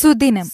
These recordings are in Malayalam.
സുദിനം.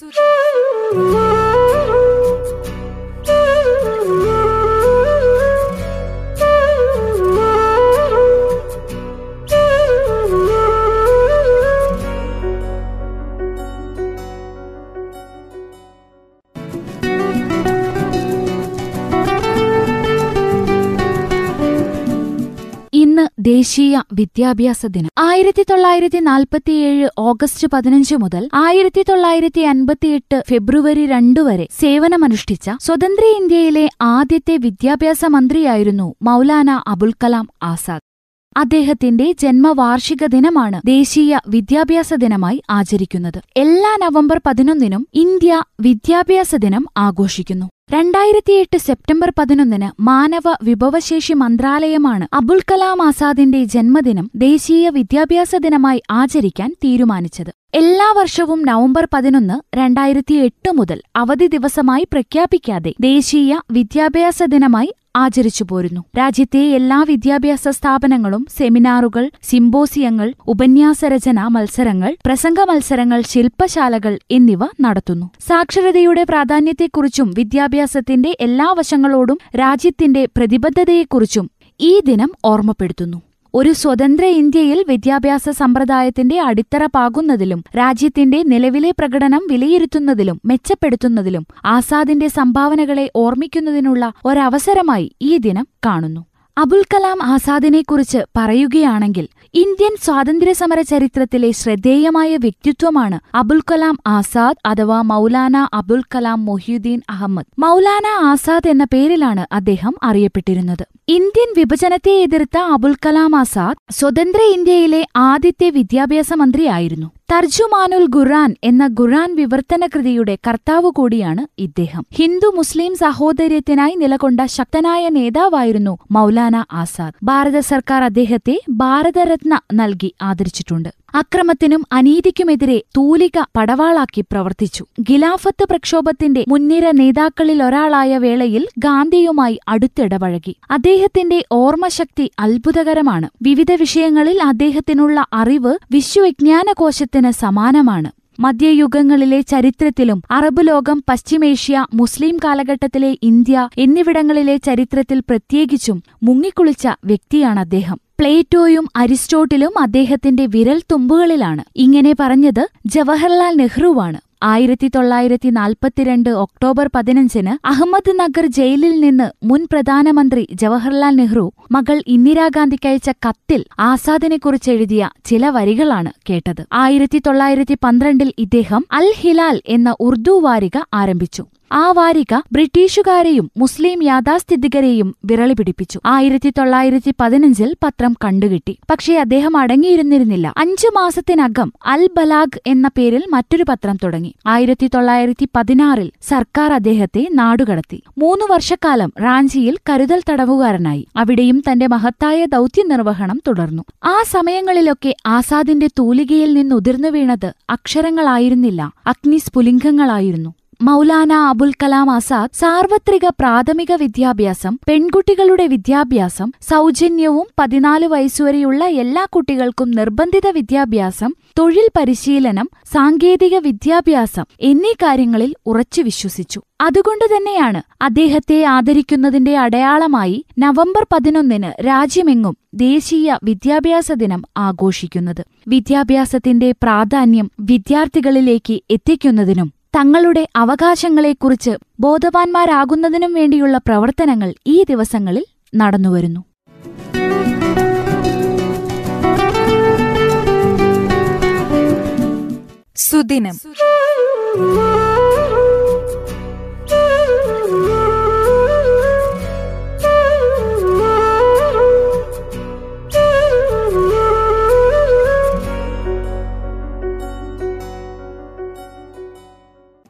ദേശീയ വിദ്യാഭ്യാസ ദിനം. ആയിരത്തി തൊള്ളായിരത്തി നാൽപ്പത്തിയേഴ് ഓഗസ്റ്റ് പതിനഞ്ച് മുതൽ ആയിരത്തി തൊള്ളായിരത്തി അൻപത്തിയെട്ട് ഫെബ്രുവരി രണ്ടു വരെ സേവനമനുഷ്ഠിച്ച സ്വതന്ത്ര ഇന്ത്യയിലെ ആദ്യത്തെ വിദ്യാഭ്യാസ മന്ത്രിയായിരുന്നു മൗലാന അബുൽ കലാം ആസാദ്. അദ്ദേഹത്തിന്റെ ജന്മവാർഷിക ദിനമാണ് ദേശീയ വിദ്യാഭ്യാസ ദിനമായി ആചരിക്കുന്നത്. എല്ലാ നവംബർ പതിനൊന്നിനും ഇന്ത്യ വിദ്യാഭ്യാസ ദിനം ആഘോഷിക്കുന്നു. രണ്ടായിരത്തിയെട്ട് സെപ്റ്റംബർ പതിനൊന്നിന് മാനവ വിഭവശേഷി മന്ത്രാലയമാണ് അബുൽ കലാം ആസാദിന്റെ ജന്മദിനം ദേശീയ വിദ്യാഭ്യാസ ദിനമായി ആചരിക്കാൻ തീരുമാനിച്ചത്. എല്ലാ വർഷവും നവംബർ പതിനൊന്ന് രണ്ടായിരത്തി എട്ട് മുതൽ അവധി ദിവസമായി പ്രഖ്യാപിക്കാതെ ദേശീയ വിദ്യാഭ്യാസ ദിനമായി ആചരിച്ചു പോരുന്നു. രാജ്യത്തെ എല്ലാ വിദ്യാഭ്യാസ സ്ഥാപനങ്ങളും സെമിനാറുകൾ സിംബോസിയങ്ങൾ ഉപന്യാസരചന മത്സരങ്ങൾ പ്രസംഗ മത്സരങ്ങൾ ശില്പശാലകൾ എന്നിവ നടത്തുന്നു. സാക്ഷരതയുടെ പ്രാധാന്യത്തെക്കുറിച്ചും വിദ്യാഭ്യാസത്തിന്റെ എല്ലാ വശങ്ങളോടും രാജ്യത്തിന്റെ പ്രതിബദ്ധതയെക്കുറിച്ചും ഈ ദിനം ഓർമ്മപ്പെടുത്തുന്നു. ഒരു സ്വതന്ത്ര ഇന്ത്യയിൽ വിദ്യാഭ്യാസ സമ്പ്രദായത്തിന്റെ അടിത്തറ പാകുന്നതിലും രാജ്യത്തിന്റെ നിലവിലെ പ്രകടനം വിലയിരുത്തുന്നതിലും മെച്ചപ്പെടുത്തുന്നതിലും ആസാദിന്റെ സംഭാവനകളെ ഓർമ്മിക്കുന്നതിനുള്ള ഒരവസരമായി ഈ ദിനം കാണുന്നു. അബുൽ കലാം ആസാദിനെക്കുറിച്ച് പറയുകയാണെങ്കിൽ ഇന്ത്യൻ സ്വാതന്ത്ര്യസമര ചരിത്രത്തിലെ ശ്രദ്ധേയമായ വ്യക്തിത്വമാണ് അബുൽ കലാം ആസാദ് അഥവാ മൗലാന അബുൽ കലാം മൊഹ്യുദ്ദീൻ അഹമ്മദ്. മൗലാന ആസാദ് എന്ന പേരിലാണ് അദ്ദേഹം അറിയപ്പെട്ടിരുന്നത്. ഇന്ത്യൻ വിഭജനത്തെ എതിർത്ത അബുൽ കലാം ആസാദ് സ്വതന്ത്ര ഇന്ത്യയിലെ ആദ്യത്തെ വിദ്യാഭ്യാസ മന്ത്രിയായിരുന്നു. തർജുമാനുൽ ഖുറാൻ എന്ന ഖുറാൻ വിവർത്തന കൃതിയുടെ കർത്താവ് കൂടിയാണ് ഇദ്ദേഹം. ഹിന്ദു മുസ്ലിം സഹോദര്യത്തിനായി നിലകൊണ്ട ശക്തനായ നേതാവായിരുന്നു മൗലാന ആസാദ്. ഭാരത സർക്കാർ അദ്ദേഹത്തെ ഭാരതരത്ന നൽകി ആദരിച്ചിട്ടുണ്ട്. അക്രമത്തിനും അനീതിക്കുമെതിരെ തൂലിക പടവാളാക്കി പ്രവർത്തിച്ചു. ഖിലാഫത്ത് പ്രക്ഷോഭത്തിന്റെ മുൻനിര നേതാക്കളിലൊരാളായ വേളയിൽ ഗാന്ധിയുമായി അടുത്തിടപഴകി. അദ്ദേഹത്തിന്റെ ഓർമ്മശക്തി അത്ഭുതകരമാണ്. വിവിധ വിഷയങ്ങളിൽ അദ്ദേഹത്തിനുള്ള അറിവ് വിശ്വവിജ്ഞാനകോശത്തിന് സമാനമാണ്. മധ്യയുഗങ്ങളിലെ ചരിത്രത്തിലും അറബ് ലോകം പശ്ചിമേഷ്യ മുസ്ലിം കാലഘട്ടത്തിലെ ഇന്ത്യ എന്നിവിടങ്ങളിലെ ചരിത്രത്തിൽ പ്രത്യേകിച്ചും മുങ്ങിക്കുളിച്ച വ്യക്തിയാണ് അദ്ദേഹം. പ്ലേറ്റോയും അരിസ്റ്റോട്ടിലും അദ്ദേഹത്തിന്റെ വിരൽ തുമ്പുകളിലാണ്. ഇങ്ങനെ പറഞ്ഞത് ജവഹർലാൽ നെഹ്റുവാണ്. ആയിരത്തി തൊള്ളായിരത്തി നാൽപ്പത്തിരണ്ട് ഒക്ടോബർ പതിനഞ്ചിന് അഹമ്മദ് നഗർ ജയിലിൽ നിന്ന് മുൻ പ്രധാനമന്ത്രി ജവഹർലാൽ നെഹ്റു മകൾ ഇന്ദിരാഗാന്ധിക്കയച്ച കത്തിൽ ആസാദിനെക്കുറിച്ച് എഴുതിയ ചില വരികളാണ് കേട്ടത്. ആയിരത്തി തൊള്ളായിരത്തി പന്ത്രണ്ടിൽ ഇദ്ദേഹം അൽ ഹിലാൽ എന്ന ഉർദു വാരിക ആരംഭിച്ചു. ആ വാരിക ബ്രിട്ടീഷുകാരെയും മുസ്ലിം യാഥാസ്ഥിതികരെയും വിരളി പിടിപ്പിച്ചു. ആയിരത്തി തൊള്ളായിരത്തി പതിനഞ്ചിൽ പത്രം കണ്ടുകിട്ടി. പക്ഷേ അദ്ദേഹം അടങ്ങിയിരുന്നിരുന്നില്ല. അഞ്ചു മാസത്തിനകം അൽ ബലാഗ് എന്ന പേരിൽ മറ്റൊരു പത്രം തുടങ്ങി. ആയിരത്തി തൊള്ളായിരത്തി പതിനാറിൽ സർക്കാർ അദ്ദേഹത്തെ നാടുകടത്തി. മൂന്നു വർഷക്കാലം റാഞ്ചിയിൽ കരുതൽ തടവുകാരനായി. അവിടെയും തന്റെ മഹത്തായ ദൗത്യനിർവഹണം തുടർന്നു. ആ സമയങ്ങളിലൊക്കെ ആസാദിന്റെ തൂലികയിൽ നിന്നുതിർന്നു വീണത് അക്ഷരങ്ങളായിരുന്നില്ല അഗ്നിസ്ഫുലിംഗങ്ങളായിരുന്നു. മൗലാന അബുൽ കലാം ആസാദ് സാർവത്രിക പ്രാഥമിക വിദ്യാഭ്യാസം പെൺകുട്ടികളുടെ വിദ്യാഭ്യാസം സൗജന്യവും പതിനാല് വയസ്സുവരെയുള്ള എല്ലാ കുട്ടികൾക്കും നിർബന്ധിത വിദ്യാഭ്യാസം തൊഴിൽ പരിശീലനം സാങ്കേതിക വിദ്യാഭ്യാസം എന്നീ കാര്യങ്ങളിൽ ഉറച്ചു വിശ്വസിച്ചു. അതുകൊണ്ടുതന്നെയാണ് അദ്ദേഹത്തെ ആദരിക്കുന്നതിന്റെ അടയാളമായി നവംബർ പതിനൊന്നിന് രാജ്യമെങ്ങും ദേശീയ വിദ്യാഭ്യാസ ദിനം ആഘോഷിക്കുന്നത്. വിദ്യാഭ്യാസത്തിന്റെ പ്രാധാന്യം വിദ്യാർത്ഥികളിലേക്ക് എത്തിക്കുന്നതിനും തങ്ങളുടെ അവകാശങ്ങളെക്കുറിച്ച് ബോധവാന്മാരാകുന്നതിനും വേണ്ടിയുള്ള പ്രവർത്തനങ്ങൾ ഈ ദിവസങ്ങളിൽ നടന്നുവരുന്നു. സുദിനം.